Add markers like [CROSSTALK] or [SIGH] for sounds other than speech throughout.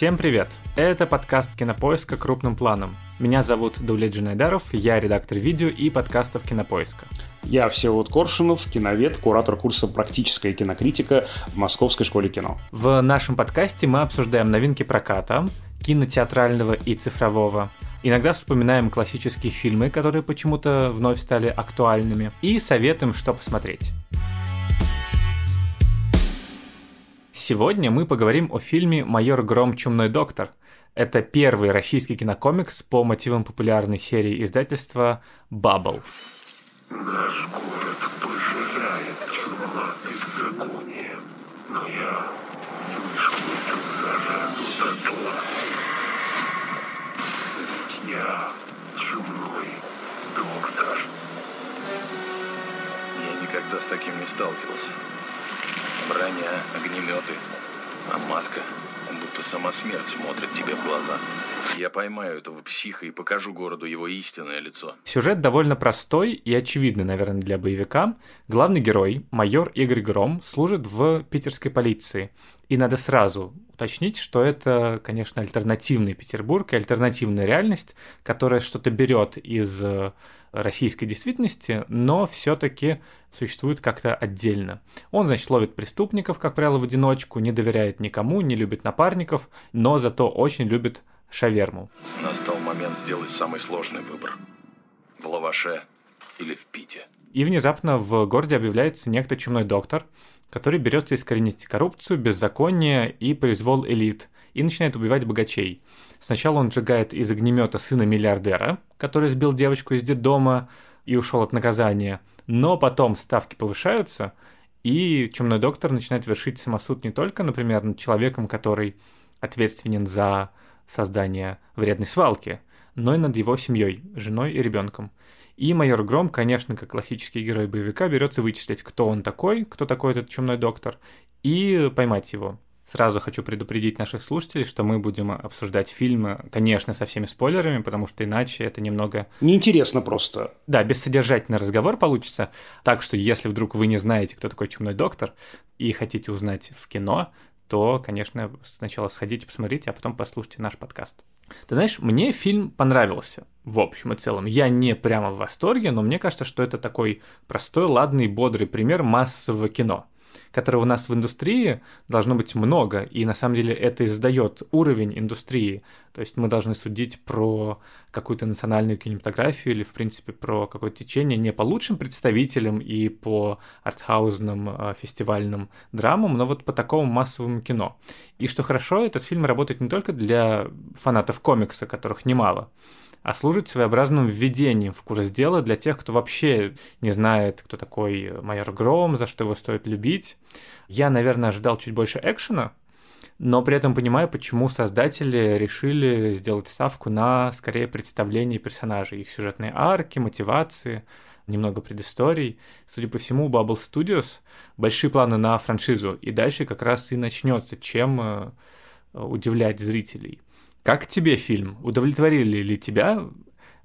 Всем привет! Это подкаст Кинопоиска крупным планом. Меня зовут Даулет Джинайдаров, я редактор видео и подкастов Кинопоиска. Я Всеволод Коршунов, киновед, куратор курса «Практическая кинокритика» в Московской школе кино. В нашем подкасте мы обсуждаем новинки проката, кинотеатрального и цифрового, Иногда вспоминаем классические фильмы, которые почему-то вновь стали актуальными, и советуем, что посмотреть. Сегодня мы поговорим о фильме «Майор Гром. Чумной доктор». Это первый российский кинокомикс по мотивам популярной серии издательства «Баббл». Наш город пожирает чума беззакония, но я вышел эту заразу дотла. Ведь я чумной доктор. Я никогда с таким не сталкивался. Броня, огнеметы, а маска, будто сама смерть смотрит тебе в глаза. Я поймаю этого психа и покажу городу его истинное лицо. Сюжет довольно простой и очевидный, наверное, для боевика. Главный герой, майор Игорь Гром, служит в питерской полиции. И надо сразу уточнить, что это, конечно, альтернативный Петербург и альтернативная реальность, которая что-то берет из э, российской действительности, но все-таки существует как-то отдельно. Он, значит, ловит преступников, как правило, в одиночку, не доверяет никому, не любит напарников, но зато очень любит шаверму. Настал момент сделать самый сложный выбор. В лаваше или в пите. И внезапно в городе объявляется некто чумной доктор, который берется искоренить коррупцию, беззаконие и произвол элит, и начинает убивать богачей. Сначала он сжигает из огнемета сына миллиардера, который сбил девочку из детдома и ушел от наказания, но потом ставки повышаются, и чумной доктор начинает вершить самосуд не только, например, над человеком, который ответственен за создание вредной свалки, но и над его семьей, женой и ребенком. И майор Гром, конечно, как классический герой боевика, берется вычислить, кто он такой, кто такой этот чумной доктор, и поймать его. Сразу хочу предупредить наших слушателей, что мы будем обсуждать фильмы, конечно, со всеми спойлерами, потому что иначе это немного... Неинтересно просто. Да, бессодержательный разговор получится. Так что, если вдруг вы не знаете, кто такой Чумной доктор, и хотите узнать в кино, то, конечно, сначала сходите, посмотрите, а потом послушайте наш подкаст. Ты знаешь, мне фильм понравился, в общем и целом. Я не прямо в восторге, но мне кажется, что это такой простой, ладный, бодрый пример массового кино – которого у нас в индустрии должно быть много, и на самом деле это и задает уровень индустрии. То есть мы должны судить про какую-то национальную кинематографию или, в принципе, про какое-то течение не по лучшим представителям и по артхаузным э, фестивальным драмам, но вот по такому массовому кино. И что хорошо, этот фильм работает не только для фанатов комикса, которых немало, а служит своеобразным введением в курс дела для тех, кто вообще не знает, кто такой майор Гром, за что его стоит любить. Я, наверное, ожидал чуть больше экшена, но при этом понимаю, почему создатели решили сделать ставку на, скорее, представление персонажей, их сюжетные арки, мотивации, немного предысторий. Судя по всему, у Bubble Studios большие планы на франшизу, и дальше как раз и начнется, чем э, удивлять зрителей. Как тебе фильм? Удовлетворили ли тебя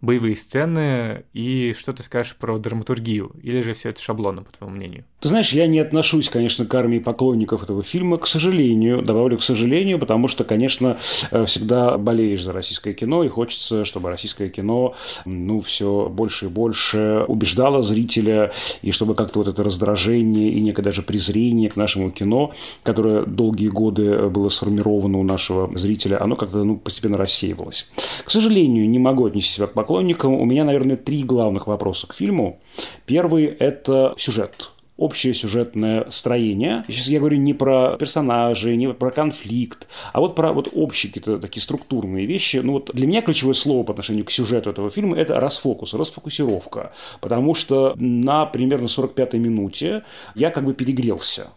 боевые сцены и что ты скажешь про драматургию? Или же все это шаблонно, по твоему мнению? Ты знаешь, я не отношусь, конечно, к армии поклонников этого фильма, к сожалению, добавлю к сожалению, потому что, конечно, э, всегда болеешь за российское кино, и хочется, чтобы российское кино, ну, все больше и больше убеждало зрителя, и чтобы как-то вот это раздражение и некое даже презрение к нашему кино, которое долгие годы было сформировано у нашего зрителя, оно как-то ну, постепенно рассеивалось. К сожалению, не могу отнести себя к поклонникам. У меня, наверное, три главных вопроса к фильму. Первый – это сюжет общее сюжетное строение. Сейчас я говорю не про персонажей, не про конфликт, а вот про вот общие какие-то такие структурные вещи. Ну вот для меня ключевое слово по отношению к сюжету этого фильма – это расфокус, расфокусировка. Потому что на примерно 45-й минуте я как бы перегрелся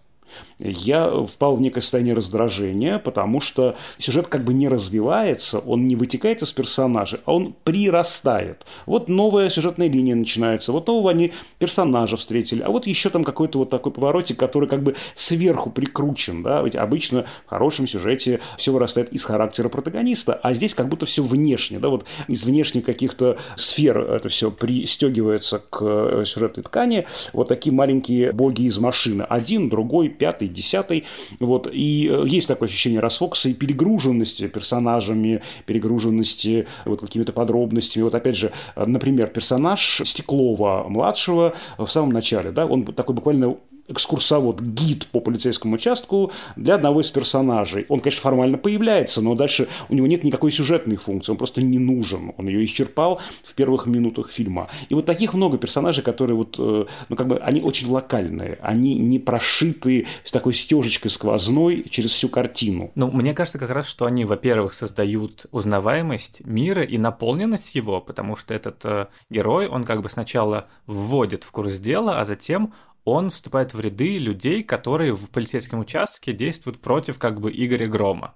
я впал в некое состояние раздражения, потому что сюжет как бы не развивается, он не вытекает из персонажа, а он прирастает. Вот новая сюжетная линия начинается, вот нового они персонажа встретили, а вот еще там какой-то вот такой поворотик, который как бы сверху прикручен, да, ведь обычно в хорошем сюжете все вырастает из характера протагониста, а здесь как будто все внешне, да, вот из внешних каких-то сфер это все пристегивается к э, сюжетной ткани, вот такие маленькие боги из машины, один, другой, пятый, смотреть десятый. Вот. И э, есть такое ощущение расфокуса и перегруженности персонажами, перегруженности вот какими-то подробностями. Вот опять же, например, персонаж Стеклова-младшего в самом начале, да, он такой буквально экскурсовод, гид по полицейскому участку для одного из персонажей. Он, конечно, формально появляется, но дальше у него нет никакой сюжетной функции, он просто не нужен. Он ее исчерпал в первых минутах фильма. И вот таких много персонажей, которые вот, э, ну, как бы, они очень локальные, они не прошиты с такой стежечкой сквозной через всю картину. Ну, мне кажется как раз, что они, во-первых, создают узнаваемость мира и наполненность его, потому что этот э, герой, он как бы сначала вводит в курс дела, а затем он вступает в ряды людей, которые в полицейском участке действуют против как бы Игоря Грома.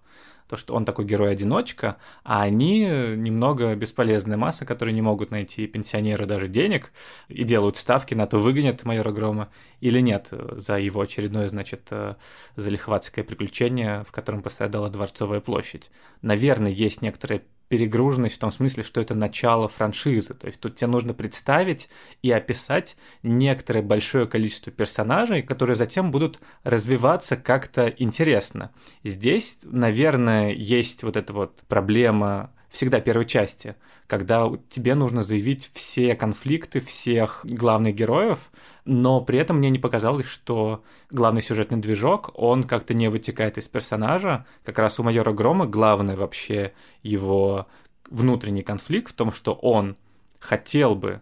То, что он такой герой-одиночка, а они немного бесполезная масса, которые не могут найти пенсионеру даже денег и делают ставки на то, выгонят майора Грома или нет за его очередное, значит, э, залихватское приключение, в котором пострадала Дворцовая площадь. Наверное, есть некоторые перегруженность в том смысле, что это начало франшизы. То есть тут тебе нужно представить и описать некоторое большое количество персонажей, которые затем будут развиваться как-то интересно. Здесь, наверное, есть вот эта вот проблема всегда первой части, когда тебе нужно заявить все конфликты всех главных героев, но при этом мне не показалось, что главный сюжетный движок, он как-то не вытекает из персонажа. Как раз у майора Грома главный вообще его внутренний конфликт в том, что он хотел бы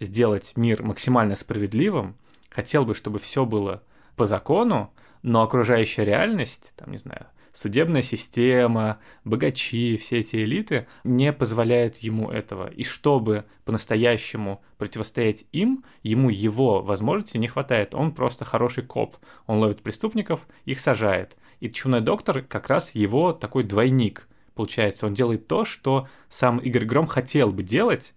сделать мир максимально справедливым, хотел бы, чтобы все было по закону, но окружающая реальность, там, не знаю, судебная система, богачи, все эти элиты не позволяют ему этого. И чтобы по-настоящему противостоять им, ему его возможностей не хватает. Он просто хороший коп. Он ловит преступников, их сажает. И чумной доктор как раз его такой двойник. Получается, он делает то, что сам Игорь Гром хотел бы делать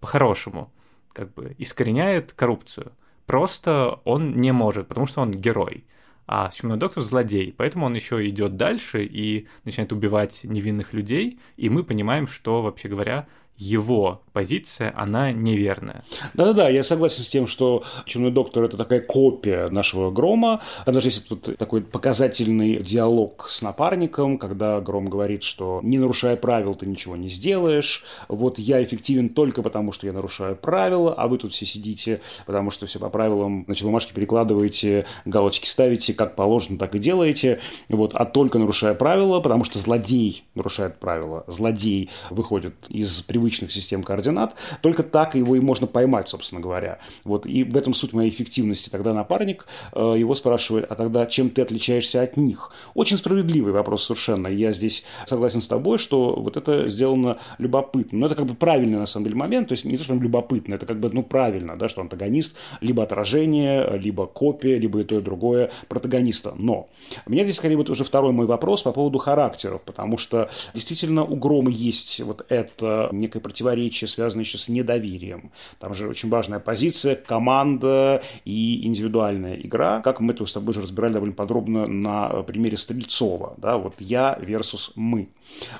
по-хорошему. Как бы искореняет коррупцию. Просто он не может, потому что он герой а Чумной доктор злодей, поэтому он еще идет дальше и начинает убивать невинных людей, и мы понимаем, что, вообще говоря, его позиция, она неверная. Да-да-да, я согласен с тем, что «Чумной доктор» — это такая копия нашего Грома. Там даже есть тут такой показательный диалог с напарником, когда Гром говорит, что не нарушая правил, ты ничего не сделаешь. Вот я эффективен только потому, что я нарушаю правила, а вы тут все сидите, потому что все по правилам, значит, бумажки перекладываете, галочки ставите, как положено, так и делаете. Вот, а только нарушая правила, потому что злодей нарушает правила, злодей выходит из привычных привычных систем координат, только так его и можно поймать, собственно говоря. Вот, и в этом суть моей эффективности. Тогда напарник э, его спрашивает, а тогда чем ты отличаешься от них? Очень справедливый вопрос совершенно. Я здесь согласен с тобой, что вот это сделано любопытно. Но это как бы правильный на самом деле момент, то есть не то, что он любопытно, это как бы, ну, правильно, да, что антагонист либо отражение, либо копия, либо и то, и другое протагониста. Но у меня здесь скорее вот уже второй мой вопрос по поводу характеров, потому что действительно у Грома есть вот это некое противоречие, связанное еще с недоверием. Там же очень важная позиция, команда и индивидуальная игра. Как мы это с тобой же разбирали довольно подробно на примере Стрельцова. Да, вот я versus мы.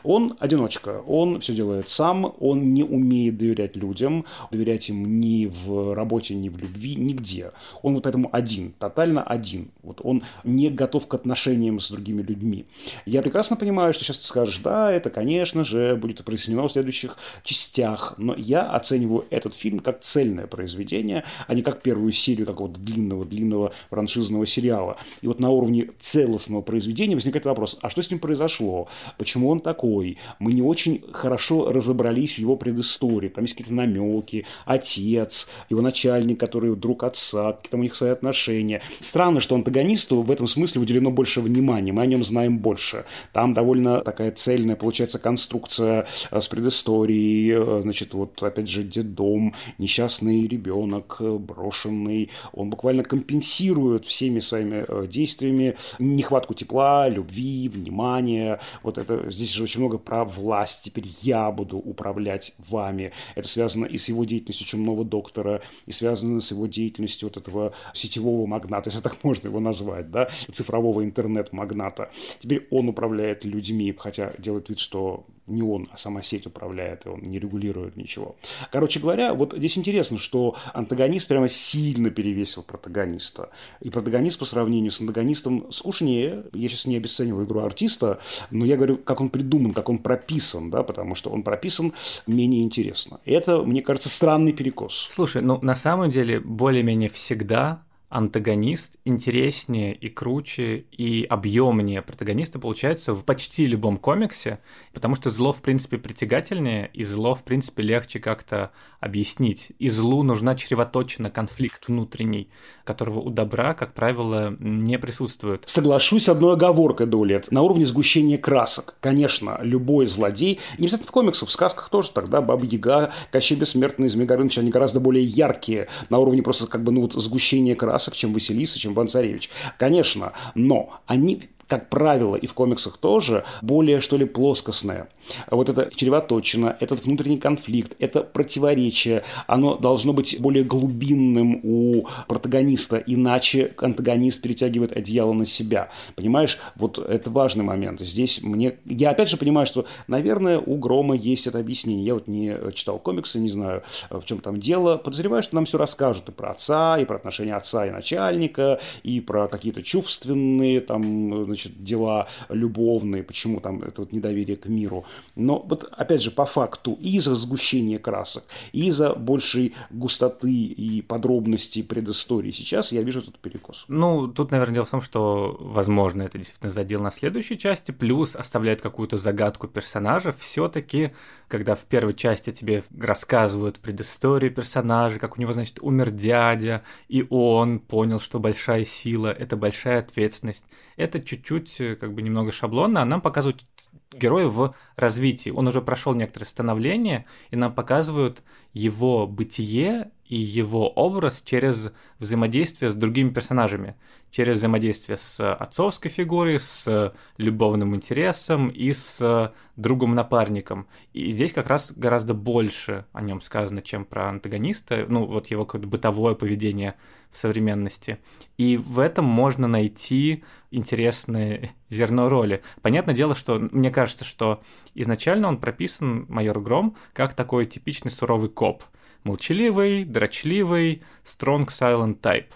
Он одиночка, он все делает сам, он не умеет доверять людям, доверять им ни в работе, ни в любви, нигде. Он вот поэтому один, тотально один. Вот он не готов к отношениям с другими людьми. Я прекрасно понимаю, что сейчас ты скажешь, да, это, конечно же, будет прояснено в следующих частях, но я оцениваю этот фильм как цельное произведение, а не как первую серию какого-то длинного-длинного франшизного сериала. И вот на уровне целостного произведения возникает вопрос, а что с ним произошло? Почему он такой. Мы не очень хорошо разобрались в его предыстории. Там есть какие-то намеки, отец, его начальник, который друг отца, какие-то у них свои отношения. Странно, что антагонисту в этом смысле уделено больше внимания, мы о нем знаем больше. Там довольно такая цельная, получается, конструкция э, с предысторией, э, значит, вот опять же детдом, несчастный ребенок, э, брошенный, он буквально компенсирует всеми своими действиями нехватку тепла, любви, внимания. Вот это здесь же очень много про власть. Теперь я буду управлять вами. Это связано и с его деятельностью чумного доктора, и связано с его деятельностью вот этого сетевого магната, если так [LAUGHS] можно его назвать, да, цифрового интернет-магната. Теперь он управляет людьми, хотя делает вид, что не он, а сама сеть управляет, и он не регулирует ничего. Короче говоря, вот здесь интересно, что антагонист прямо сильно перевесил протагониста. И протагонист по сравнению с антагонистом скучнее. Я сейчас не обесцениваю игру артиста, но я говорю, как он придуман, как он прописан, да, потому что он прописан менее интересно. Это, мне кажется, странный перекос. Слушай, ну на самом деле более-менее всегда антагонист интереснее и круче и объемнее протагониста получается в почти любом комиксе, потому что зло, в принципе, притягательнее, и зло, в принципе, легче как-то объяснить. И злу нужна чревоточина, конфликт внутренний, которого у добра, как правило, не присутствует. Соглашусь одной оговоркой, Долет. На уровне сгущения красок. Конечно, любой злодей, не обязательно в комиксах, в сказках тоже тогда Баба Яга, Кощей Бессмертный, Змей Горыныч, они гораздо более яркие на уровне просто как бы ну вот сгущения красок красок, чем Василиса, чем Иван-Царевич. Конечно, но они как правило, и в комиксах тоже, более, что ли, плоскостное. Вот это чревоточина, этот внутренний конфликт, это противоречие, оно должно быть более глубинным у протагониста, иначе антагонист перетягивает одеяло на себя. Понимаешь, вот это важный момент. Здесь мне... Я опять же понимаю, что, наверное, у Грома есть это объяснение. Я вот не читал комиксы, не знаю, в чем там дело. Подозреваю, что нам все расскажут и про отца, и про отношения отца и начальника, и про какие-то чувственные там, значит, дела любовные, почему там это вот недоверие к миру. Но вот опять же по факту и из-за сгущения красок, и из-за большей густоты и подробностей предыстории сейчас я вижу этот перекос. Ну, тут, наверное, дело в том, что, возможно, это действительно задел на следующей части, плюс оставляет какую-то загадку персонажа. Все-таки, когда в первой части тебе рассказывают предысторию персонажа, как у него, значит, умер дядя, и он понял, что большая сила — это большая ответственность, это чуть-чуть, э, как бы немного шаблонно, а нам показывают героя в развитии. Он уже прошел некоторое становление, и нам показывают его бытие и его образ через взаимодействие с другими персонажами, через взаимодействие с отцовской фигурой, с любовным интересом и с другом-напарником. И здесь как раз гораздо больше о нем сказано, чем про антагониста, ну вот его какое-то бытовое поведение в современности. И в этом можно найти интересное [LAUGHS] зерно роли. Понятное дело, что мне кажется, что изначально он прописан, майор Гром, как такой типичный суровый коп – молчаливый, дрочливый, strong silent type,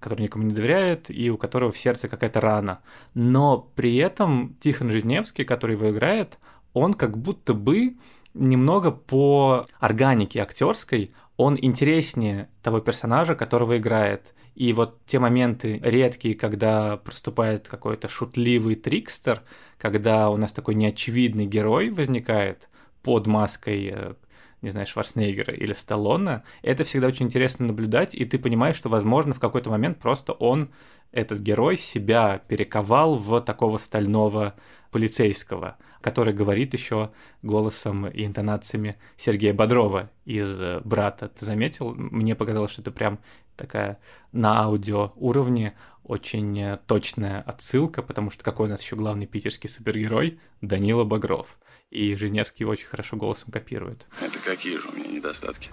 который никому не доверяет и у которого в сердце какая-то рана. Но при этом Тихон Жизневский, который его играет, он как будто бы немного по органике актерской, он интереснее того персонажа, которого играет. И вот те моменты редкие, когда проступает какой-то шутливый трикстер, когда у нас такой неочевидный герой возникает под маской э, не знаю, Шварценеггера или Сталлоне, это всегда очень интересно наблюдать, и ты понимаешь, что, возможно, в какой-то момент просто он, этот герой, себя перековал в такого стального полицейского, который говорит еще голосом и интонациями Сергея Бодрова из «Брата». Ты заметил? Мне показалось, что это прям такая на аудио уровне очень точная отсылка, потому что какой у нас еще главный питерский супергерой? Данила Багров. И Женевский его очень хорошо голосом копирует. Это какие же у меня недостатки?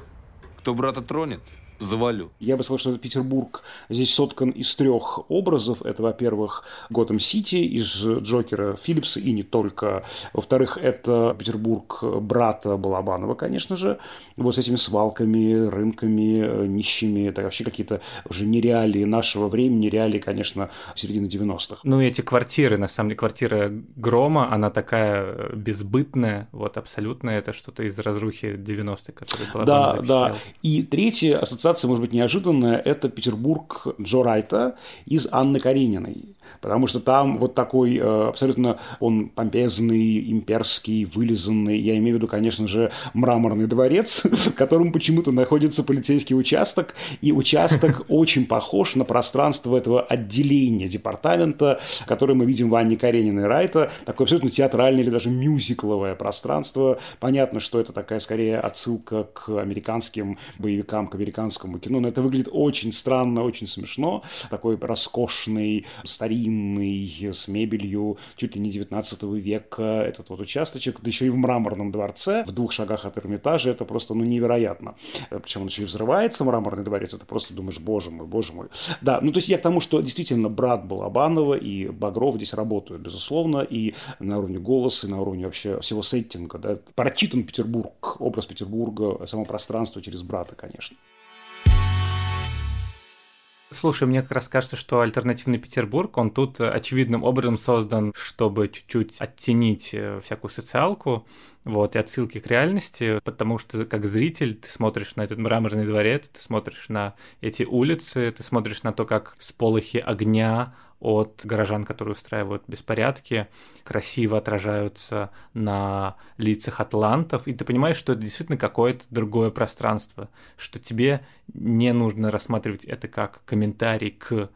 Кто брата тронет, завалю. Я бы сказал, что Петербург здесь соткан из трех образов. Это, во-первых, Готэм Сити из Джокера Филлипса и не только. Во-вторых, это Петербург брата Балабанова, конечно же. Вот с этими свалками, рынками, нищими. Это вообще какие-то уже нереалии нашего времени, реалии, конечно, середины 90-х. Ну и эти квартиры, на самом деле, квартира Грома, она такая безбытная, вот абсолютно это что-то из разрухи 90-х, который Балабанов Да, запечатлел. да. И третья ассоциация ассоциация, может быть, неожиданная, это Петербург Джо Райта из Анны Карениной потому что там вот такой э, абсолютно он помпезный, имперский, вылизанный, я имею в виду, конечно же, мраморный дворец, [LAUGHS] в котором почему-то находится полицейский участок, и участок [LAUGHS] очень похож на пространство этого отделения департамента, которое мы видим в Анне Карениной Райта, такое абсолютно театральное или даже мюзикловое пространство. Понятно, что это такая скорее отсылка к американским боевикам, к американскому кино, но это выглядит очень странно, очень смешно, такой роскошный старинный старинный, с мебелью чуть ли не 19 века, этот вот участочек, да еще и в мраморном дворце, в двух шагах от Эрмитажа, это просто, ну, невероятно. Причем он еще и взрывается, мраморный дворец, это просто думаешь, боже мой, боже мой. Да, ну, то есть я к тому, что действительно брат Балабанова и Багров здесь работают, безусловно, и на уровне голоса, и на уровне вообще всего сеттинга, да, прочитан Петербург, образ Петербурга, само пространство через брата, конечно. Слушай, мне как раз кажется, что альтернативный Петербург, он тут очевидным образом создан, чтобы чуть-чуть оттенить э, всякую социалку, вот, и отсылки к реальности, потому что как зритель ты смотришь на этот мраморный дворец, ты смотришь на эти улицы, ты смотришь на то, как сполохи огня от горожан, которые устраивают беспорядки, красиво отражаются на лицах атлантов, и ты понимаешь, что это действительно какое-то другое пространство, что тебе не нужно рассматривать это как комментарий к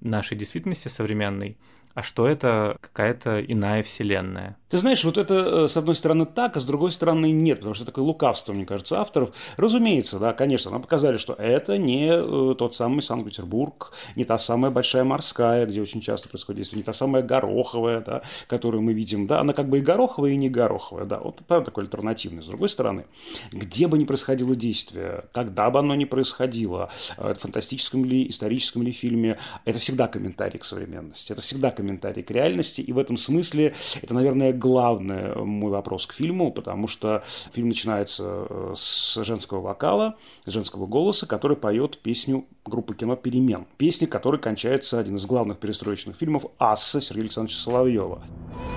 нашей действительности современной, а что это какая-то иная вселенная. Ты знаешь, вот это э, с одной стороны так, а с другой стороны нет, потому что такое лукавство, мне кажется, авторов. Разумеется, да, конечно, нам показали, что это не э, тот самый Санкт-Петербург, не та самая большая морская, где очень часто происходит действие, не та самая гороховая, да, которую мы видим, да, она как бы и гороховая, и не гороховая, да, вот правда такой альтернативный. С другой стороны, где бы ни происходило действие, когда бы оно ни происходило, э, в фантастическом ли, историческом ли фильме, это всегда комментарий к современности, это всегда комментарий к реальности, и в этом смысле это, наверное, главный мой вопрос к фильму, потому что фильм начинается э, с женского вокала, с женского голоса, который поет песню группы кино «Перемен». Песня, которой кончается один из главных перестроечных фильмов «Асса» Сергея Александровича Соловьева. И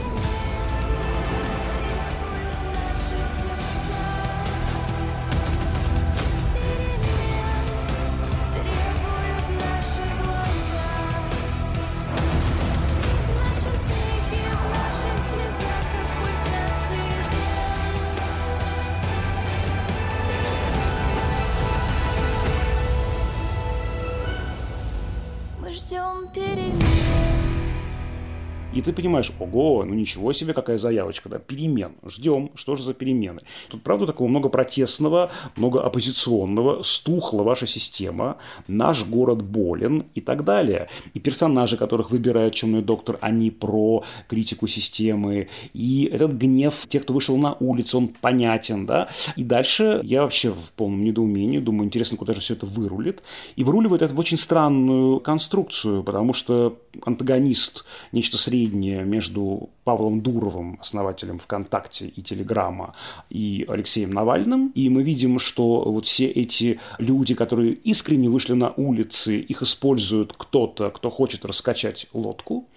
понимаешь, ого, ну ничего себе, какая заявочка, да, перемен, ждем, что же за перемены. Тут, правда, такого много протестного, много оппозиционного, стухла ваша система, наш город болен и так далее. И персонажи, которых выбирает Чумной доктор, они про критику системы. И этот гнев тех, кто вышел на улицу, он понятен, да. И дальше я вообще в полном недоумении, думаю, интересно, куда же все это вырулит. И выруливает это в очень странную конструкцию, потому что антагонист, нечто среднее между Павлом Дуровым, основателем ВКонтакте и Телеграма, и Алексеем Навальным. И мы видим, что вот все эти люди, которые искренне вышли на улицы, их использует кто-то, кто хочет раскачать лодку.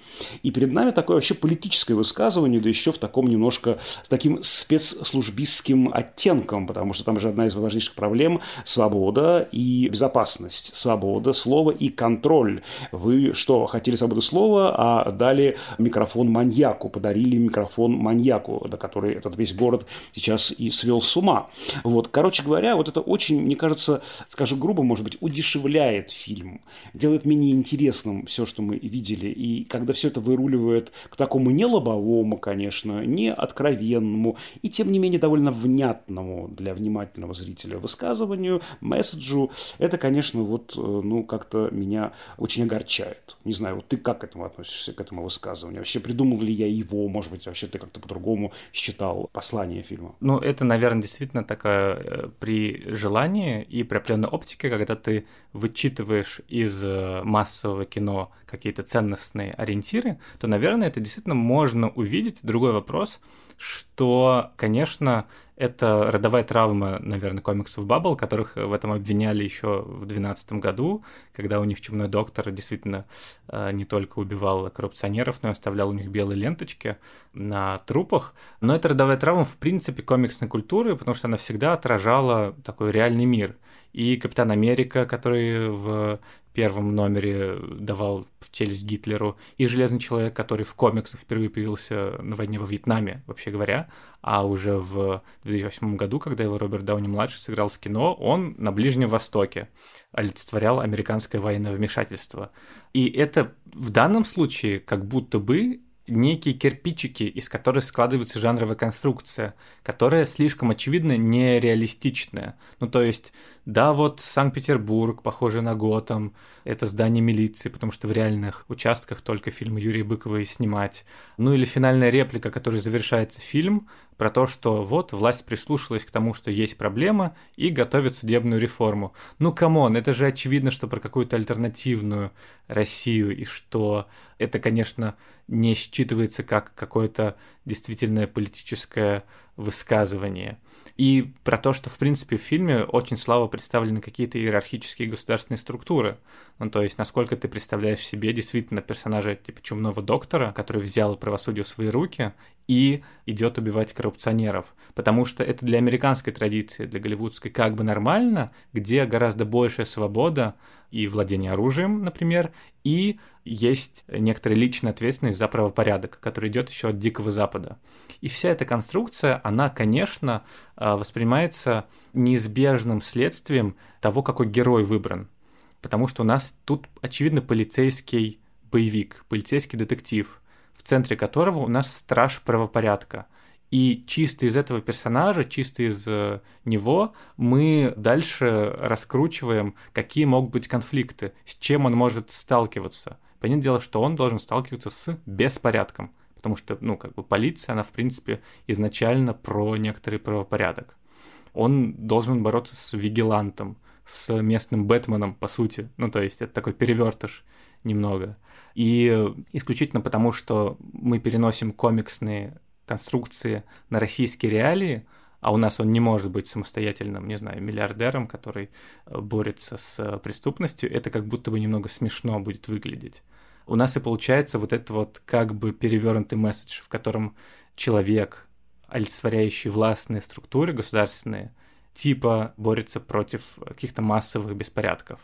И перед нами такое вообще политическое высказывание, да еще в таком немножко с таким спецслужбистским оттенком, потому что там же одна из важнейших проблем – свобода и безопасность. Свобода слова и контроль. Вы что, хотели свободу слова, а дали микрофон маньяку, подарили микрофон маньяку, до который этот весь город сейчас и свел с ума. Вот, короче говоря, вот это очень, мне кажется, скажу грубо, может быть, удешевляет фильм, делает менее интересным все, что мы видели. И когда все это выруливает к такому не лобовому, конечно, не откровенному, и тем не менее довольно внятному для внимательного зрителя высказыванию, месседжу, это, конечно, вот, э, ну, как-то меня очень огорчает. Не знаю, вот ты как к этому относишься, к этому высказыванию? Вообще придумал ли я его, может быть, вообще ты как-то по-другому считал послание фильма? Ну, это, наверное, действительно такая э, при желании и при определенной оптике, когда ты вычитываешь из э, массового кино какие-то ценностные ориентиры, то, наверное, это действительно можно увидеть. Другой вопрос, что, конечно, это родовая травма, наверное, комиксов Баббл, которых в этом обвиняли еще в 2012 году, когда у них чумной доктор действительно э, не только убивал коррупционеров, но и оставлял у них белые ленточки на трупах. Но это родовая травма, в принципе, комиксной культуры, потому что она всегда отражала такой реальный мир. И Капитан Америка, который в первом номере давал в челюсть Гитлеру, и Железный человек, который в комиксах впервые появился на войне во Вьетнаме, вообще говоря, а уже в 2008 году, когда его Роберт Дауни-младший сыграл в кино, он на Ближнем Востоке олицетворял американское военное вмешательство. И это в данном случае как будто бы некие кирпичики, из которых складывается жанровая конструкция, которая слишком очевидно нереалистичная. Ну, то есть, да, вот Санкт-Петербург, похожий на Готэм, это здание милиции, потому что в реальных участках только фильмы Юрия Быкова и снимать. Ну, или финальная реплика, которой завершается фильм, про то, что вот власть прислушалась к тому, что есть проблема, и готовит судебную реформу. Ну, come on, это же очевидно, что про какую-то альтернативную Россию, и что это, конечно, не считывается как какое-то действительное политическое высказывание. И про то, что, в принципе, в фильме очень слабо представлены какие-то иерархические государственные структуры. Ну, то есть, насколько ты представляешь себе действительно персонажа типа чумного доктора, который взял правосудие в свои руки и идет убивать коррупционеров. Потому что это для американской традиции, для голливудской как бы нормально, где гораздо большая свобода и владение оружием, например, и есть некоторая личная ответственность за правопорядок, который идет еще от Дикого Запада. И вся эта конструкция, она, конечно, а, воспринимается неизбежным следствием того, какой герой выбран. Потому что у нас тут, очевидно, полицейский боевик, полицейский детектив, в центре которого у нас страж правопорядка. И чисто из этого персонажа, чисто из э, него мы дальше раскручиваем, какие могут быть конфликты, с чем он может сталкиваться. Понятное дело, что он должен сталкиваться с беспорядком, потому что, ну, как бы полиция, она, в принципе, изначально про некоторый правопорядок. Он должен бороться с вигилантом, с местным Бэтменом, по сути. Ну, то есть это такой перевертыш немного. И исключительно потому, что мы переносим комиксные конструкции на российские реалии, а у нас он не может быть самостоятельным, не знаю, миллиардером, который э, борется с э, преступностью, это как будто бы немного смешно будет выглядеть. У нас и получается вот этот вот как бы перевернутый месседж, в котором человек, олицетворяющий властные структуры государственные, типа борется против каких-то массовых беспорядков.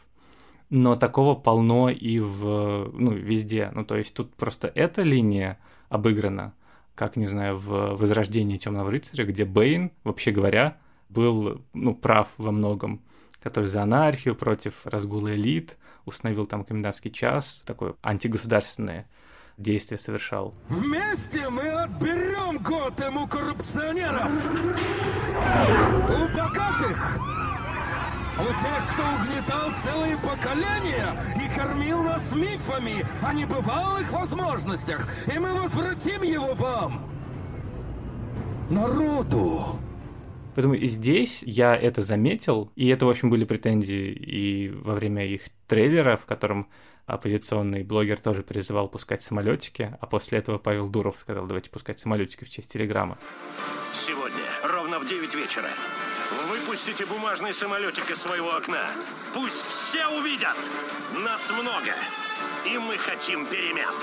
Но такого полно и в, ну, везде. Ну, то есть тут просто эта линия обыграна, как, не знаю, в «Возрождении Темного рыцаря», где Бэйн, вообще говоря, был, ну, прав во многом, который за анархию, против разгула элит, установил там комендантский час, такое антигосударственное действие совершал. Вместе мы отберем Готэм у коррупционеров! У богатых! У тех, кто угнетал целые поколения и кормил нас мифами о небывалых возможностях, и мы возвратим его вам, народу. Поэтому и здесь я это заметил, и это, в общем, были претензии и во время их трейлера, в котором оппозиционный блогер тоже призывал пускать самолетики, а после этого Павел Дуров сказал, давайте пускать самолетики в честь телеграмма. Сегодня, ровно в 9 вечера, Выпустите бумажный самолетик из своего окна. Пусть все увидят. Нас много. И мы хотим перемен.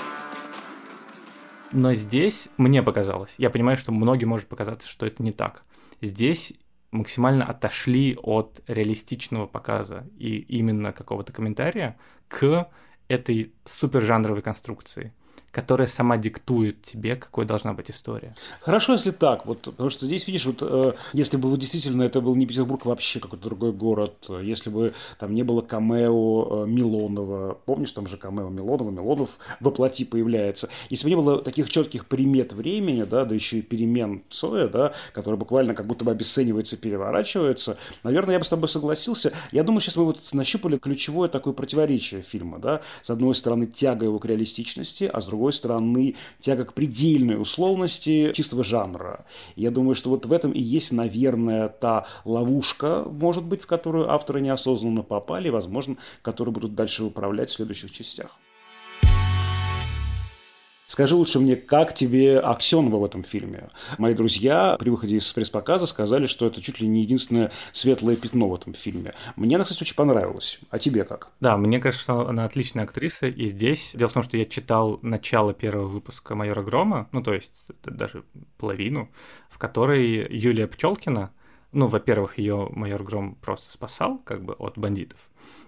Но здесь мне показалось, я понимаю, что многим может показаться, что это не так. Здесь максимально отошли от реалистичного показа и именно какого-то комментария к этой супержанровой конструкции которая сама диктует тебе, какой должна быть история. Хорошо, если так, вот, потому что здесь, видишь, вот, э, если бы вот, действительно это был не Петербург, вообще какой-то другой город, если бы там не было камео э, Милонова, помнишь, там же камео Милонова, Милонов воплоти появляется, если бы не было таких четких примет времени, да, да еще и перемен Цоя, да, который буквально как будто бы обесценивается, переворачивается, наверное, я бы с тобой согласился. Я думаю, сейчас мы вот нащупали ключевое такое противоречие фильма, да, с одной стороны тяга его к реалистичности, а с другой другой стороны, тяга к предельной условности чистого жанра. Я думаю, что вот в этом и есть, наверное, та ловушка, может быть, в которую авторы неосознанно попали, возможно, которые будут дальше управлять в следующих частях. Скажи лучше мне, как тебе Аксенова в этом фильме? Мои друзья при выходе из пресс-показа сказали, что это чуть ли не единственное светлое пятно в этом фильме. Мне она, кстати, очень понравилась. А тебе как? Да, мне кажется, что она отличная актриса. И здесь дело в том, что я читал начало первого выпуска «Майора Грома», ну, то есть даже половину, в которой Юлия Пчелкина, ну, во-первых, ее майор Гром просто спасал, как бы, от бандитов.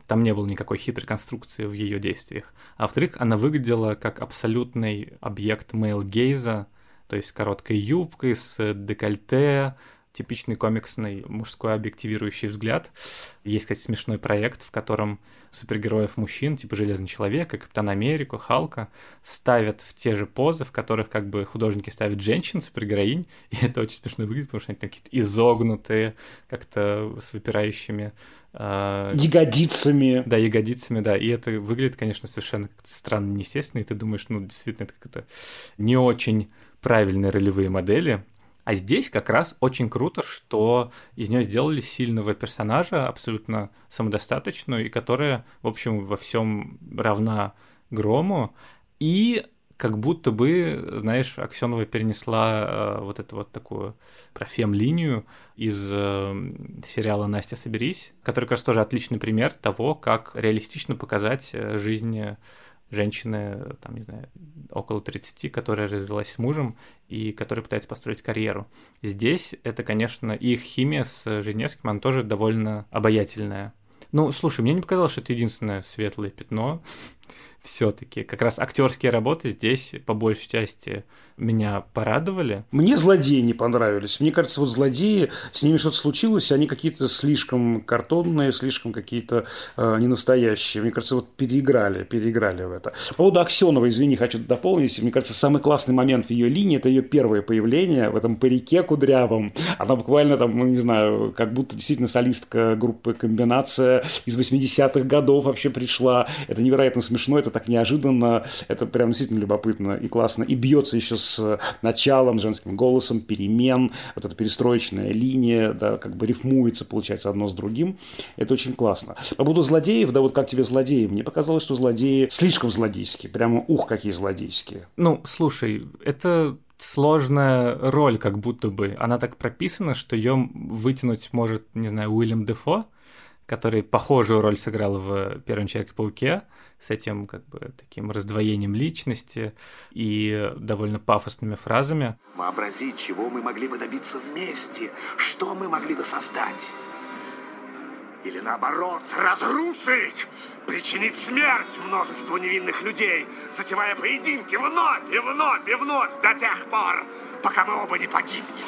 Там не было никакой хитрой конструкции в ее действиях. А во-вторых, она выглядела как абсолютный объект мейл-гейза, то есть короткой юбкой, с декольте, типичный комиксный мужской объективирующий взгляд. Есть, кстати, смешной проект, в котором супергероев мужчин, типа Железный Человека, Капитан Америку, Халка, ставят в те же позы, в которых как бы художники ставят женщин, супергероинь, и [LAUGHS] это очень смешно выглядит, потому что они какие-то изогнутые, как-то с выпирающими э... ягодицами. Да, ягодицами, да. И это выглядит, конечно, совершенно странно, неестественно, и ты думаешь, ну, действительно, это как-то не очень правильные ролевые модели. А здесь как раз очень круто, что из нее сделали сильного персонажа, абсолютно самодостаточную, и которая, в общем, во всем равна Грому. И как будто бы, знаешь, Аксенова перенесла э, вот эту вот такую профем-линию из э, сериала «Настя, соберись», который, кажется, тоже отличный пример того, как реалистично показать э, жизнь женщины, там, не знаю, около 30, которая развелась с мужем и которая пытается построить карьеру. Здесь это, конечно, их химия с Женевским, она тоже довольно обаятельная. Ну, слушай, мне не показалось, что это единственное светлое пятно все-таки. Как раз актерские работы здесь по большей части меня порадовали. Мне злодеи не понравились. Мне кажется, вот злодеи, с ними что-то случилось, они какие-то слишком картонные, слишком какие-то э, ненастоящие. Мне кажется, вот переиграли, переиграли в это. По поводу Аксенова, извини, хочу дополнить. Мне кажется, самый классный момент в ее линии – это ее первое появление в этом парике кудрявом. Она буквально там, ну, не знаю, как будто действительно солистка группы «Комбинация» из 80-х годов вообще пришла. Это невероятно смешно, это так неожиданно, это прям действительно любопытно и классно. И бьется еще с началом, женским голосом, перемен, вот эта перестроечная линия, да, как бы рифмуется, получается, одно с другим. Это очень классно. По поводу злодеев, да вот как тебе злодеи? Мне показалось, что злодеи слишком злодейские, прямо ух, какие злодейские. Ну, слушай, это сложная роль, как будто бы. Она так прописана, что ее вытянуть может, не знаю, Уильям Дефо, который похожую роль сыграл в «Первом Человеке-пауке», с этим как бы таким раздвоением личности и довольно пафосными фразами. Вообразить, чего мы могли бы добиться вместе, что мы могли бы создать. Или наоборот, разрушить, причинить смерть множеству невинных людей, затевая поединки вновь и вновь и вновь до тех пор, пока мы оба не погибнем.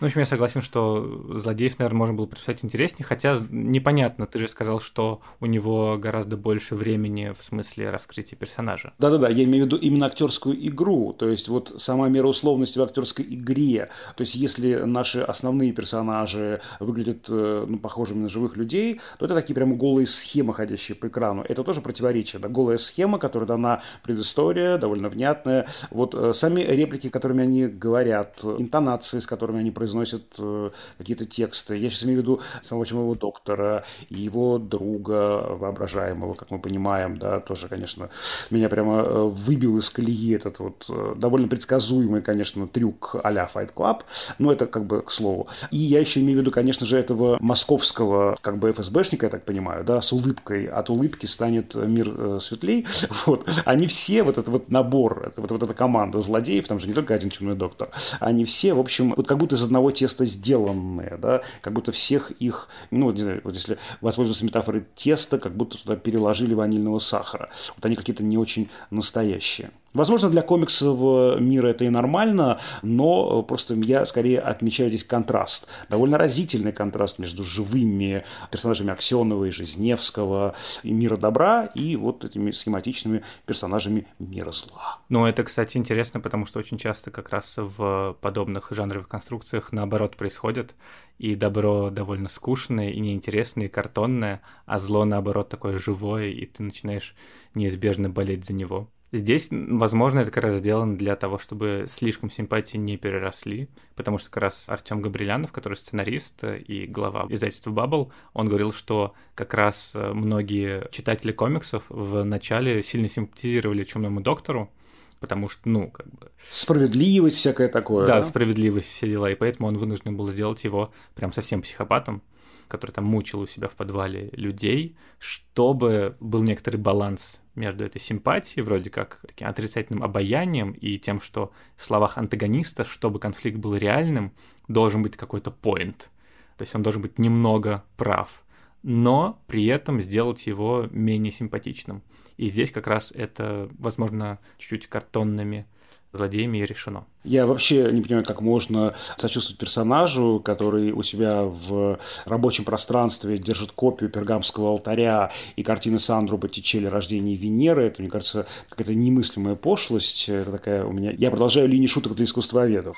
Ну, в общем, я согласен, что злодеев, наверное, можно было представить интереснее, хотя непонятно, ты же сказал, что у него гораздо больше времени в смысле раскрытия персонажа. Да-да-да, я имею в виду именно актерскую игру, то есть вот сама мера условности в актерской игре, то есть если наши основные персонажи выглядят э, ну, похожими на живых людей, то это такие прямо голые схемы, ходящие по экрану. Это тоже противоречие, да, голая схема, которая дана предыстория, довольно внятная, вот э, сами реплики, которыми они говорят, интонации, с которыми они произносят произносят э, какие-то тексты. Я сейчас имею в виду самого чумового доктора, его друга воображаемого, как мы понимаем, да, тоже, конечно, меня прямо э, выбил из колеи этот вот э, довольно предсказуемый, конечно, трюк а-ля Fight Club, но это как бы к слову. И я еще имею в виду, конечно же, этого московского как бы ФСБшника, я так понимаю, да, с улыбкой. От улыбки станет мир светлей. [LAUGHS] Вот. Они все, вот этот вот набор, вот, вот эта команда злодеев, там же не только один чумной доктор, они все, в общем, вот как будто из одного одного теста сделанные, да, как будто всех их, ну, не знаю, вот если воспользоваться метафорой теста, как будто туда переложили ванильного сахара. Вот они какие-то не очень настоящие. Возможно, для комиксов мира это и нормально, но просто я скорее отмечаю здесь контраст. Довольно разительный контраст между живыми персонажами Аксенова и Жизневского, и мира добра, и вот этими схематичными персонажами мира зла. Ну, это, кстати, интересно, потому что очень часто как раз в подобных жанровых конструкциях наоборот происходит, и добро довольно скучное и неинтересное, и картонное, а зло, наоборот, такое живое, и ты начинаешь неизбежно болеть за него. Здесь, возможно, это как раз сделано для того, чтобы слишком симпатии не переросли, потому что как раз Артем Габрилянов, который сценарист и глава издательства Bubble, он говорил, что как раз э, многие читатели комиксов в начале сильно симпатизировали Чумному доктору, потому что, ну, как бы... Справедливость всякое такое, да? Да, справедливость, все дела, и поэтому он вынужден был сделать его прям совсем психопатом, который там мучил у себя в подвале людей, чтобы был некоторый баланс между этой симпатией, вроде как таким отрицательным обаянием, и тем, что в словах антагониста, чтобы конфликт был реальным, должен быть какой-то поинт. То есть он должен быть немного прав, но при этом сделать его менее симпатичным. И здесь как раз это, возможно, чуть-чуть картонными злодеями и решено. Я вообще не понимаю, как можно сочувствовать персонажу, который у себя в рабочем пространстве держит копию пергамского алтаря и картины Сандру Боттичелли «Рождение Венеры». Это, мне кажется, какая-то немыслимая пошлость. Это такая у меня... Я продолжаю линию шуток для искусствоведов.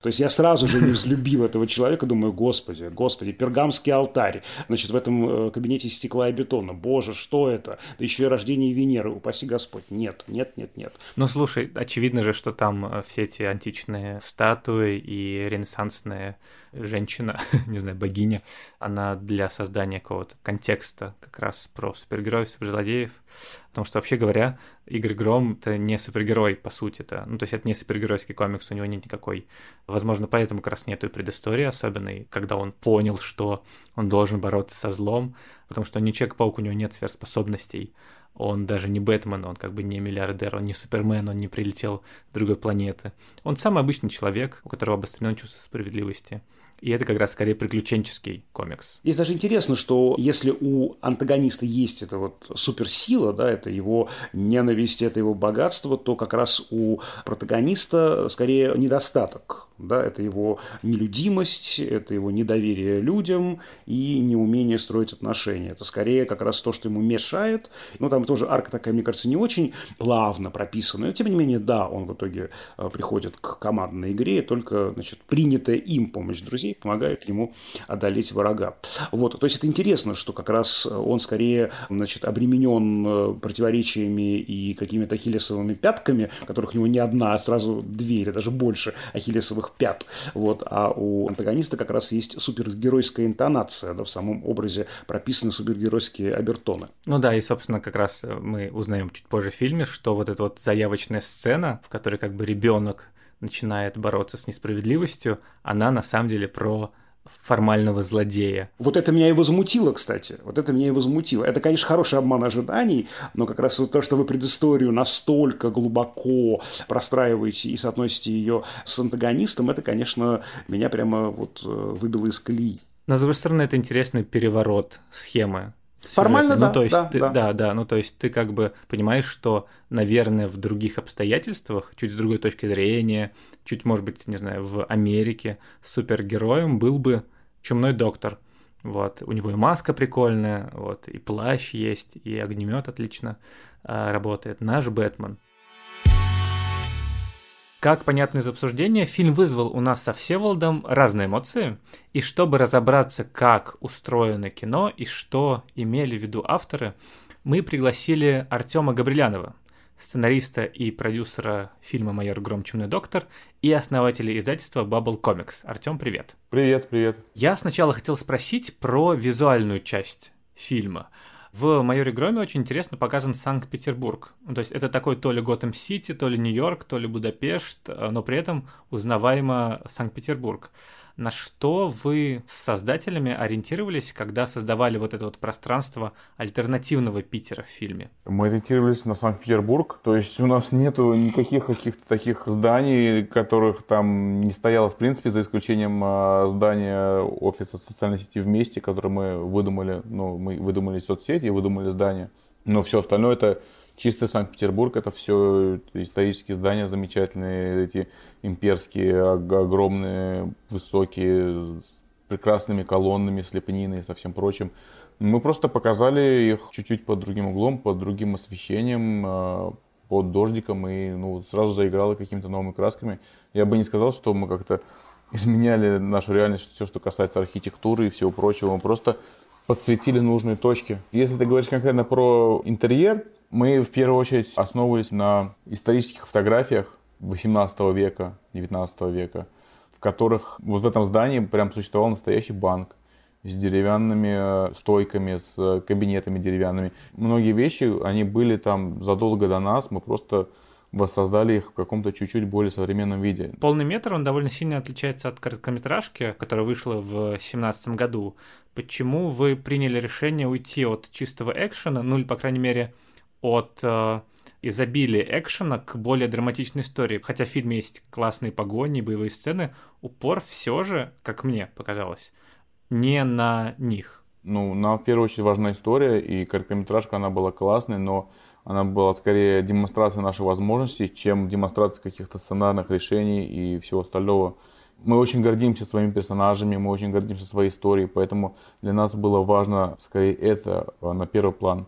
То есть я сразу же не взлюбил этого человека, думаю, господи, господи, пергамский алтарь, значит, в этом э, кабинете стекла и бетона, боже, что это? Да еще и рождение Венеры, упаси Господь. Нет, нет, нет, нет. Ну, слушай, очевидно же, что там э, все эти античные статуи и ренессансная женщина, [LAUGHS] не знаю, богиня, она для создания какого-то контекста как раз про супергероев, суперзлодеев, Потому что, вообще говоря, Игорь Гром — это не супергерой, по сути это. Ну, то есть это не супергеройский комикс, у него нет никакой. Возможно, поэтому как раз нету и предыстории особенной, когда он понял, что он должен бороться со злом, потому что он не Человек-паук, у него нет сверхспособностей. Он даже не Бэтмен, он как бы не миллиардер, он не Супермен, он не прилетел с другой планеты. Он самый обычный человек, у которого обострено чувство справедливости. И это как раз скорее приключенческий комикс. Здесь даже интересно, что если у антагониста есть эта вот суперсила, да, это его ненависть, это его богатство, то как раз у протагониста скорее недостаток. Да, это его нелюдимость, это его недоверие людям и неумение строить отношения. Это скорее как раз то, что ему мешает. Ну, там тоже арка такая, мне кажется, не очень плавно прописанная. Но, тем не менее, да, он в итоге э, приходит к командной игре, только значит, принятая им помощь друзей помогает ему одолеть врага. Вот, то есть это интересно, что как раз он скорее значит, обременен э, противоречиями и какими-то ахиллесовыми пятками, которых у него не одна, а сразу две или даже больше ахиллесовых самых пят. Вот. А у антагониста как раз есть супергеройская интонация, да, в самом образе прописаны супергеройские обертоны. Ну да, и, собственно, как раз мы узнаем чуть позже в фильме, что вот эта вот заявочная сцена, в которой как бы ребенок начинает бороться с несправедливостью, она на самом деле про формального злодея. Вот это меня и возмутило, кстати. Вот это меня и возмутило. Это, конечно, хороший обман ожиданий, но как раз вот то, что вы предысторию настолько глубоко простраиваете и соотносите ее с антагонистом, это, конечно, меня прямо вот э, выбило из колеи. Но, с другой стороны, это интересный переворот схемы Формально, ну, да, то есть да, ты, да. да, да, ну то есть ты как бы понимаешь, что, наверное, в других обстоятельствах, чуть с другой точки зрения, чуть, может быть, не знаю, в Америке супергероем был бы Чумной доктор. Вот, у него и маска прикольная, вот, и плащ есть, и огнемет отлично э, работает. Наш Бэтмен. Как понятно из обсуждения, фильм вызвал у нас со Всеволодом разные эмоции, и чтобы разобраться, как устроено кино и что имели в виду авторы, мы пригласили Артема Габрилянова, сценариста и продюсера фильма «Майор Гром. Чумной доктор» и основателя издательства Bubble Comics. Артем, привет. Привет, привет. Я сначала хотел спросить про визуальную часть фильма. В «Майоре Громе» очень интересно показан Санкт-Петербург. Ну, то есть это такой то ли Готэм-Сити, то ли Нью-Йорк, то ли Будапешт, э, но при этом узнаваемо Санкт-Петербург. На что вы с создателями ориентировались, когда создавали вот это вот пространство альтернативного Питера в фильме? Мы ориентировались на Санкт-Петербург, то есть у нас нету никаких каких-то таких зданий, которых там не стояло в принципе, за исключением э, здания офиса социальной сети вместе, которое мы выдумали, ну, мы выдумали соцсети и выдумали здание. Но все остальное это чистый Санкт-Петербург, это все исторические здания замечательные, эти имперские, огромные, высокие, с прекрасными колоннами, с лепниной и со всем прочим. Мы просто показали их чуть-чуть под другим углом, под другим освещением, э, под дождиком, и ну, сразу заиграло какими-то новыми красками. Я бы не сказал, что мы как-то изменяли нашу реальность, все, что касается архитектуры и всего прочего. Мы просто подсветили нужные точки. Если ты говоришь конкретно про интерьер, мы в первую очередь основывались на исторических фотографиях 18 века, 19 века, в которых вот в этом здании прям существовал настоящий банк с деревянными э, стойками, с кабинетами деревянными. Многие вещи, они были там задолго до нас, мы просто воссоздали их в каком-то чуть-чуть более современном виде. Полный метр, он довольно сильно отличается от короткометражки, которая вышла в 2017 году. Почему вы приняли решение уйти от чистого экшена, ну или, по крайней мере, от э, изобилия экшена к более драматичной истории. Хотя в фильме есть классные погони, боевые сцены, упор все же, как мне показалось, не на них. Ну, нам в первую очередь важна история, и короткометражка, она была классной, но она была скорее демонстрацией нашей возможностей, чем демонстрацией каких-то сценарных решений и всего остального. Мы очень гордимся своими персонажами, мы очень гордимся своей историей, поэтому для нас было важно скорее это на первый план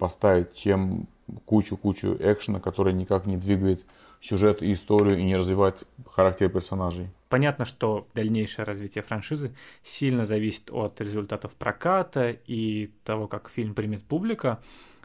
поставить, чем кучу-кучу экшена, который никак не двигает сюжет и историю и не развивает характер персонажей. Понятно, что дальнейшее развитие франшизы сильно зависит от результатов проката и того, как фильм примет публика,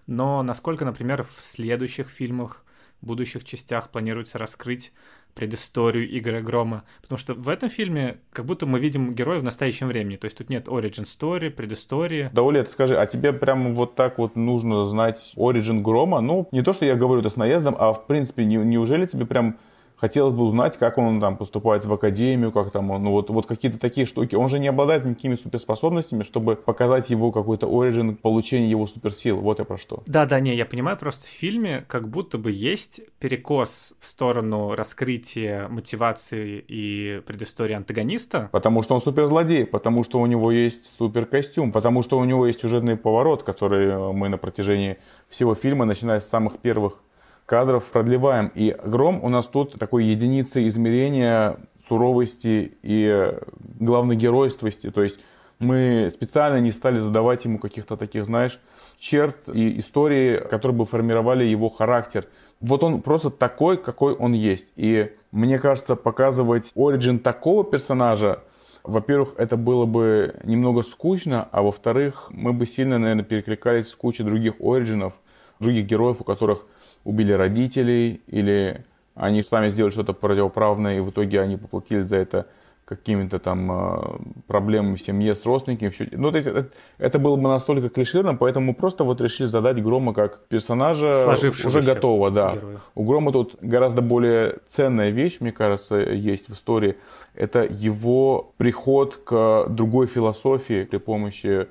но насколько, например, в следующих фильмах, будущих частях планируется раскрыть предысторию игры Грома. Потому что в этом фильме как будто мы видим героя в настоящем времени. То есть тут нет origin story, предыстории. Да, Оля, скажи, а тебе прямо вот так вот нужно знать origin Грома? Ну, не то, что я говорю это с наездом, а в принципе, не, неужели тебе прям Хотелось бы узнать, как он там поступает в академию, как там он, ну вот, вот какие-то такие штуки. Он же не обладает никакими суперспособностями, чтобы показать его какой-то оригин получения его суперсил. Вот я про что. Да, да, не, я понимаю, просто в фильме как будто бы есть перекос в сторону раскрытия мотивации и предыстории антагониста. Потому что он суперзлодей, потому что у него есть суперкостюм, потому что у него есть сюжетный поворот, который мы на протяжении всего фильма, начиная с самых первых кадров продлеваем. И гром у нас тут такой единицей измерения суровости и главногеройствости. То есть мы специально не стали задавать ему каких-то таких, знаешь, черт и истории, которые бы формировали его характер. Вот он просто такой, какой он есть. И мне кажется, показывать оригин такого персонажа, во-первых, это было бы немного скучно, а во-вторых, мы бы сильно, наверное, перекликались с кучей других оригинов, других героев, у которых убили родителей, или они сами сделали что-то противоправное, и в итоге они поплатились за это какими-то там э, проблемами в семье с родственниками. Ну, то есть это, это было бы настолько клишированно, поэтому мы просто вот решили задать Грома как персонажа уже готового, да. Героя. У Грома тут гораздо более ценная вещь, мне кажется, есть в истории. Это его приход к другой философии при помощи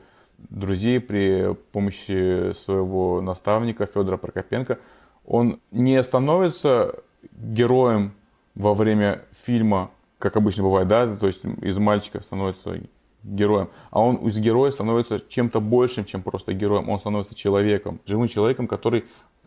друзей, при помощи своего наставника Федора Прокопенко – он не становится героем во время фильма, как обычно бывает, да, то есть из мальчика становится героем, а он из героя становится чем-то большим, чем просто героем. Он становится человеком, живым человеком, который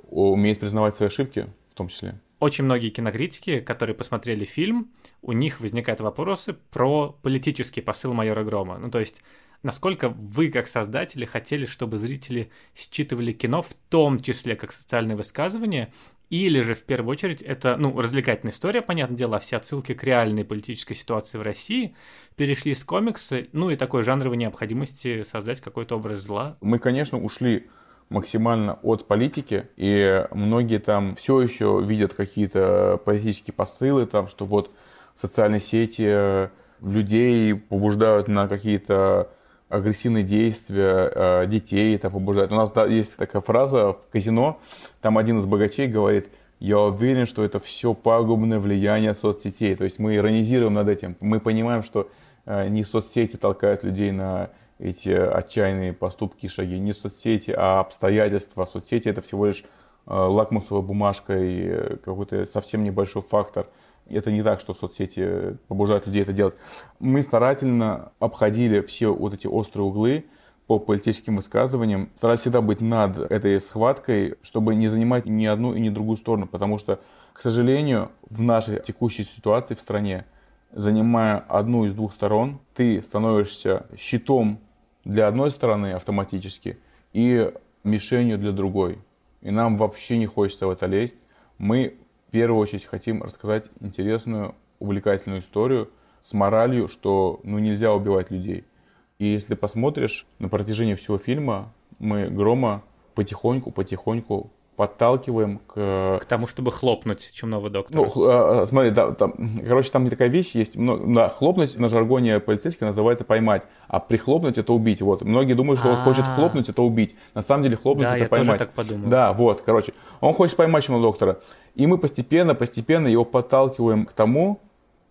умеет признавать свои ошибки в том числе. Очень многие кинокритики, которые посмотрели фильм, у них возникают вопросы про политический посыл майора Грома. Ну, то есть насколько вы, как создатели, хотели, чтобы зрители считывали кино в том числе как социальное высказывание, или же, в первую очередь, это, ну, развлекательная история, понятное дело, а все отсылки к реальной политической ситуации в России перешли из комикса, ну, и такой жанровой необходимости создать какой-то образ зла. Мы, конечно, ушли максимально от политики, и многие там все еще видят какие-то политические посылы, там, что вот социальные сети людей побуждают на какие-то агрессивные действия э, детей это побуждает. У нас да, есть такая фраза в казино, там один из богачей говорит, я уверен, что это все пагубное влияние соцсетей. То есть мы иронизируем над этим. Мы понимаем, что э, не соцсети толкают людей на эти отчаянные поступки и шаги, не соцсети, а обстоятельства. Соцсети это всего лишь э, лакмусовая бумажка и какой-то совсем небольшой фактор – это не так, что соцсети побуждают людей это делать. Мы старательно обходили все вот эти острые углы по политическим высказываниям, старались всегда быть над этой схваткой, чтобы не занимать ни одну и ни другую сторону, потому что, к сожалению, в нашей текущей ситуации в стране, занимая одну из двух сторон, ты становишься щитом для одной стороны автоматически и мишенью для другой. И нам вообще не хочется в это лезть. Мы в первую очередь хотим рассказать интересную, увлекательную историю с моралью, что ну, нельзя убивать людей. И если посмотришь, на протяжении всего фильма мы Грома потихоньку-потихоньку подталкиваем к... К тому, чтобы хлопнуть чумного доктора. Ну, а, смотри, да, там, короче, там такая вещь есть. Да, хлопнуть на жаргоне полицейского называется поймать, а прихлопнуть это убить. Вот. Многие думают, что он хочет а. хлопнуть, это убить. На самом деле хлопнуть да, это я поймать. Тоже так подумал. Да, вот, короче. Он хочет поймать чумного доктора. И мы постепенно, постепенно его подталкиваем к тому,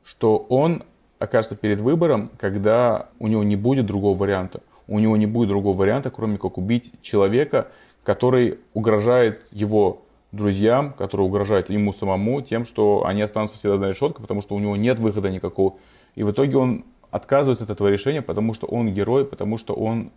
что он окажется перед выбором, когда у него не будет другого варианта. У него не будет другого варианта, кроме как убить человека, который угрожает его друзьям, который угрожает ему самому тем, что они останутся всегда на решетке, потому что у него нет выхода никакого. И в итоге он отказывается от этого решения, потому что он герой, потому что он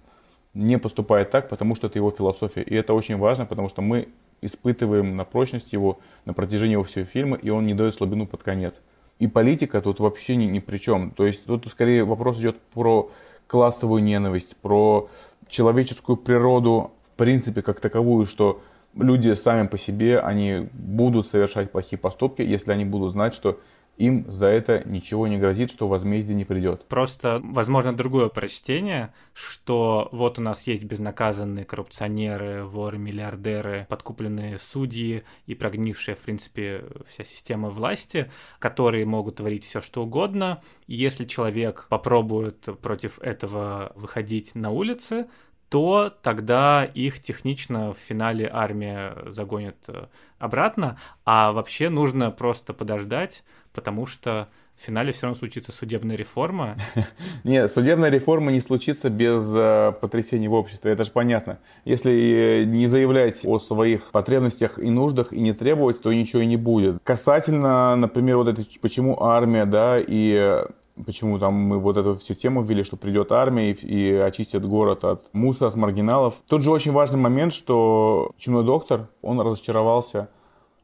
не поступает так, потому что это его философия. И это очень важно, потому что мы испытываем на прочность его на протяжении всего фильма, и он не дает слабину под конец. И политика тут вообще ни, ни при чем. То есть тут скорее вопрос идет про классовую ненависть, про человеческую природу принципе как таковую, что люди сами по себе, они будут совершать плохие поступки, если они будут знать, что им за это ничего не грозит, что возмездие не придет. Просто, возможно, другое прочтение, что вот у нас есть безнаказанные коррупционеры, воры, миллиардеры, подкупленные судьи и прогнившая, в принципе, вся система власти, которые могут творить все, что угодно. И если человек попробует против этого выходить на улицы, то тогда их технично в финале армия загонит э, обратно, а вообще нужно просто подождать, потому что в финале все равно случится судебная реформа. [LAUGHS] Нет, судебная реформа не случится без э, потрясений в обществе, это же понятно. Если не заявлять о своих потребностях и нуждах и не требовать, то ничего и не будет. Касательно, например, вот это, почему армия, да, и почему там мы вот эту всю тему ввели, что придет армия и, и очистит город от мусора, от маргиналов. Тут же очень важный момент, что чумной доктор, он разочаровался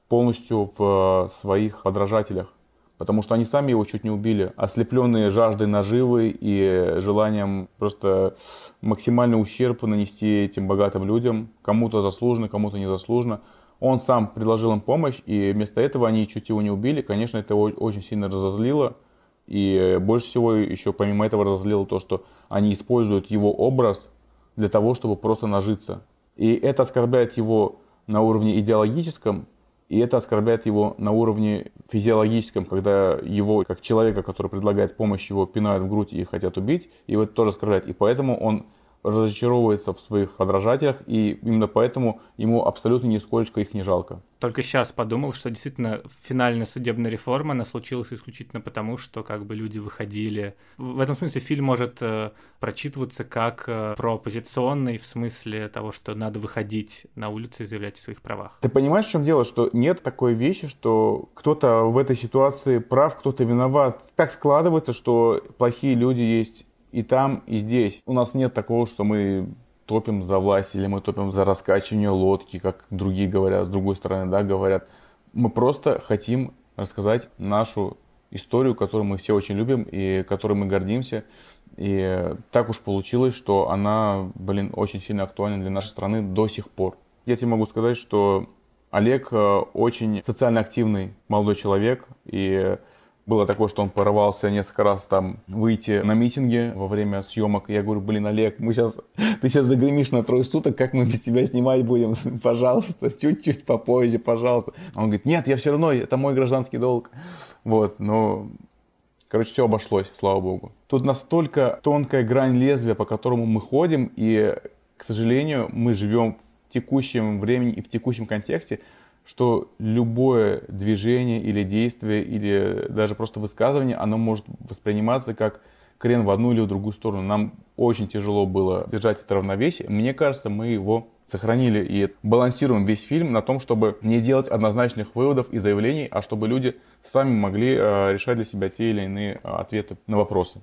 полностью в своих подражателях, потому что они сами его чуть не убили, ослепленные жаждой наживы и желанием просто максимальный ущерб нанести этим богатым людям, кому-то заслуженно, кому-то незаслуженно. Он сам предложил им помощь, и вместо этого они чуть его не убили. Конечно, это очень сильно разозлило. И больше всего еще помимо этого разозлило то, что они используют его образ для того, чтобы просто нажиться. И это оскорбляет его на уровне идеологическом, и это оскорбляет его на уровне физиологическом, когда его, как человека, который предлагает помощь, его пинают в грудь и хотят убить, и это тоже оскорбляет. И поэтому он разочаровывается в своих подражателях, и именно поэтому ему абсолютно нисколько их не жалко. Только сейчас подумал, что действительно финальная судебная реформа, она случилась исключительно потому, что как бы люди выходили. В этом смысле фильм может э, прочитываться как э, прооппозиционный, в смысле того, что надо выходить на улицы и заявлять о своих правах. Ты понимаешь, в чем дело? Что нет такой вещи, что кто-то в этой ситуации прав, кто-то виноват. Так складывается, что плохие люди есть и там, и здесь. У нас нет такого, что мы топим за власть или мы топим за раскачивание лодки, как другие говорят, с другой стороны, да, говорят. Мы просто хотим рассказать нашу историю, которую мы все очень любим и которой мы гордимся. И так уж получилось, что она, блин, очень сильно актуальна для нашей страны до сих пор. Я тебе могу сказать, что Олег э, очень социально активный молодой человек, и было такое, что он порывался несколько раз там выйти на митинги во время съемок. Я говорю, блин, Олег, мы сейчас, [LAUGHS] ты сейчас загремишь на трое суток, как мы без тебя снимать будем? [LAUGHS] Пожалуйста, чуть-чуть попозже, пожалуйста. Он говорит, нет, я все равно, это мой гражданский долг. Вот, но Короче, все обошлось, слава богу. Тут настолько тонкая грань лезвия, по которому мы ходим, и, к сожалению, мы живем в текущем времени и в текущем контексте, что любое движение или действие, или даже просто высказывание, оно может восприниматься как крен в одну или в другую сторону. Нам очень тяжело было держать это равновесие. Мне кажется, мы его сохранили и балансируем весь фильм на том, чтобы не делать однозначных выводов и заявлений, а чтобы люди сами могли э, решать для себя те или иные э, ответы на вопросы.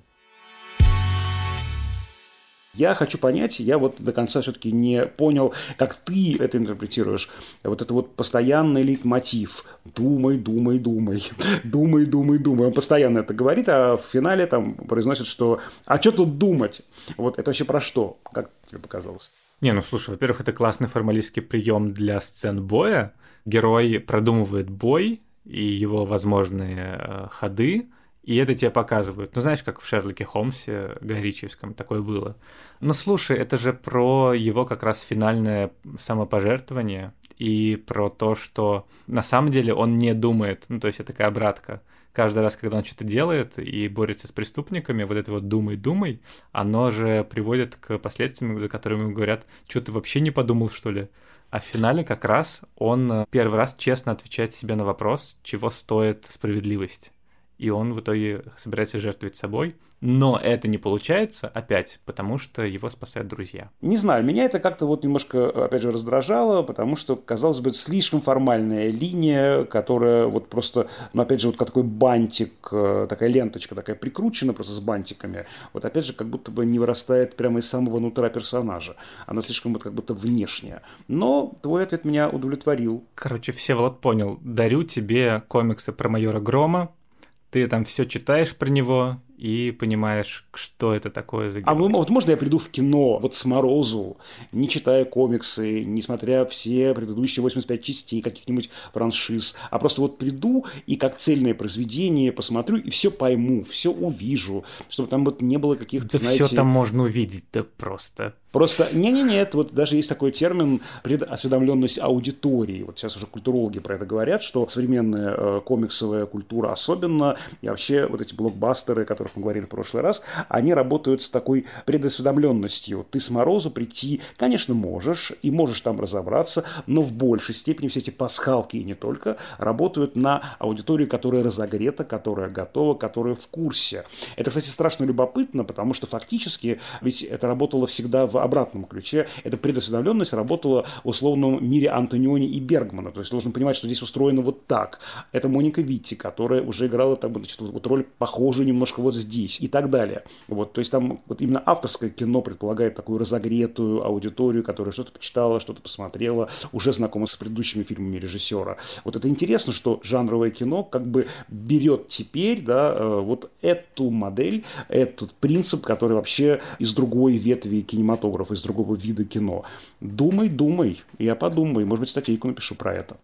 Я хочу понять, я вот до конца все-таки не понял, как ты это интерпретируешь. Вот это вот постоянный лейтмотив. Думай, думай, думай. [LAUGHS] Думай, думай, думай. Он постоянно это говорит, а в финале там произносит, что «А что тут думать?» Вот это вообще про что? Как тебе показалось? Не, ну слушай, во-первых, это классный формалистский прием для сцен боя. Герой продумывает бой и его возможные э, ходы, и это тебе показывают. Ну, знаешь, как в Шерлоке Холмсе Горичевском такое было. Ну, слушай, это же про его как раз финальное самопожертвование и про то, что на самом деле он не думает. Ну, то есть это такая обратка. Каждый раз, когда он что-то делает и борется с преступниками, вот это вот «думай-думай», оно же приводит к последствиям, за которыми говорят, что ты вообще не подумал, что ли? А в финале как раз он первый раз честно отвечает себе на вопрос, чего стоит справедливость. И он в итоге собирается жертвовать собой. Но это не получается опять, потому что его спасают друзья. Не знаю, меня это как-то вот немножко, опять же, раздражало, потому что, казалось бы, это слишком формальная линия, которая вот просто, ну, опять же, вот как такой бантик, э, такая ленточка такая прикручена просто с бантиками, вот опять же, как будто бы не вырастает прямо из самого нутра персонажа. Она слишком вот как будто внешняя. Но твой ответ меня удовлетворил. Короче, Всеволод понял. Дарю тебе комиксы про майора Грома, ты там все читаешь про него и понимаешь, что это такое за герой. А вот можно я приду в кино вот с Морозу, не читая комиксы, не смотря все предыдущие 85 частей каких-нибудь франшиз, а просто вот приду и как цельное произведение посмотрю и все пойму, все увижу, чтобы там вот не было каких-то, да знаете... все там можно увидеть, да просто. Просто, не-не-не, вот даже есть такой термин предосведомленность аудитории. Вот сейчас уже культурологи про это говорят, что современная э, комиксовая культура особенно, и вообще вот эти блокбастеры, о которых мы говорили в прошлый раз, они работают с такой предосведомленностью. Ты с Морозу прийти, конечно, можешь, и можешь там разобраться, но в большей степени все эти пасхалки и не только работают на аудиторию, которая разогрета, которая готова, которая в курсе. Это, кстати, страшно любопытно, потому что фактически ведь это работало всегда в обратном ключе. Эта предосведомленность работала в условном мире Антониони и Бергмана. То есть должен понимать, что здесь устроено вот так. Это Моника Витти, которая уже играла так, значит, вот роль похожую немножко вот здесь и так далее. Вот, то есть там вот именно авторское кино предполагает такую разогретую аудиторию, которая что-то почитала, что-то посмотрела, уже знакома с предыдущими фильмами режиссера. Вот это интересно, что жанровое кино как бы берет теперь, да, э, вот эту модель, этот принцип, который вообще из другой ветви кинематографа кинематограф, из другого вида кино. Думай, думай, я подумаю, может быть, статейку напишу про это.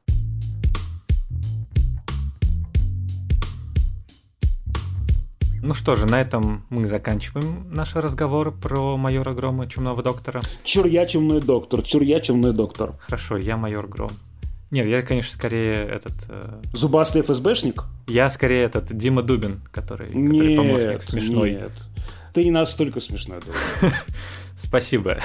Ну что же, на этом мы заканчиваем наш разговор про майора Грома, чумного доктора. Чур я чумной доктор, чур я чумной доктор. Хорошо, я майор Гром. Нет, я, конечно, скорее этот... Э... Зубастый ФСБшник? Я скорее этот Дима Дубин, который, который нет, помощник смешной. Нет, ты не настолько смешной. [LAUGHS] Спасибо.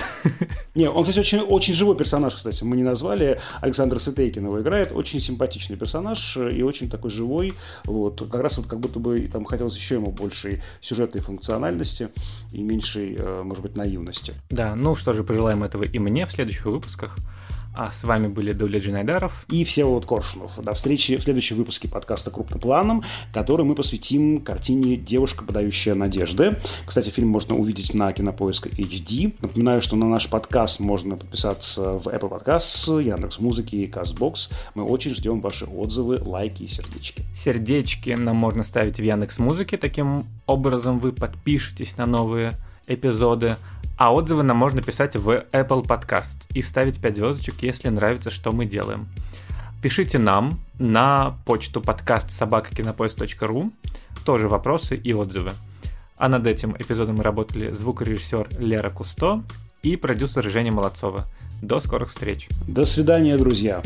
Не, он, кстати, очень, очень живой персонаж, кстати. Мы не назвали. Александр Сытейкин его играет. Очень симпатичный персонаж и очень такой живой. Вот. Как раз вот как будто бы там хотелось еще ему большей сюжетной функциональности и меньшей, э, может быть, наивности. Да, ну что же, пожелаем этого и мне в следующих выпусках. А с вами были Дуля Джинайдаров и Всеволод Коршунов. До встречи в следующем выпуске подкаста «Крупным планом», который мы посвятим картине «Девушка, подающая надежды». Кстати, фильм можно увидеть на Кинопоиск HD. Напоминаю, что на наш подкаст можно подписаться в Apple Podcasts, Яндекс Музыки и Castbox. Мы очень ждем ваши отзывы, лайки и сердечки. Сердечки нам можно ставить в Яндекс Музыке. Таким образом вы подпишетесь на новые эпизоды. А отзывы нам можно писать в Apple Podcast и ставить 5 звездочек, если нравится, что мы делаем. Пишите нам на почту подкаст собакакинопоиск.ру тоже вопросы и отзывы. А над этим эпизодом работали звукорежиссер Лера Кусто и продюсер Женя Молодцова. До скорых встреч. До свидания, друзья.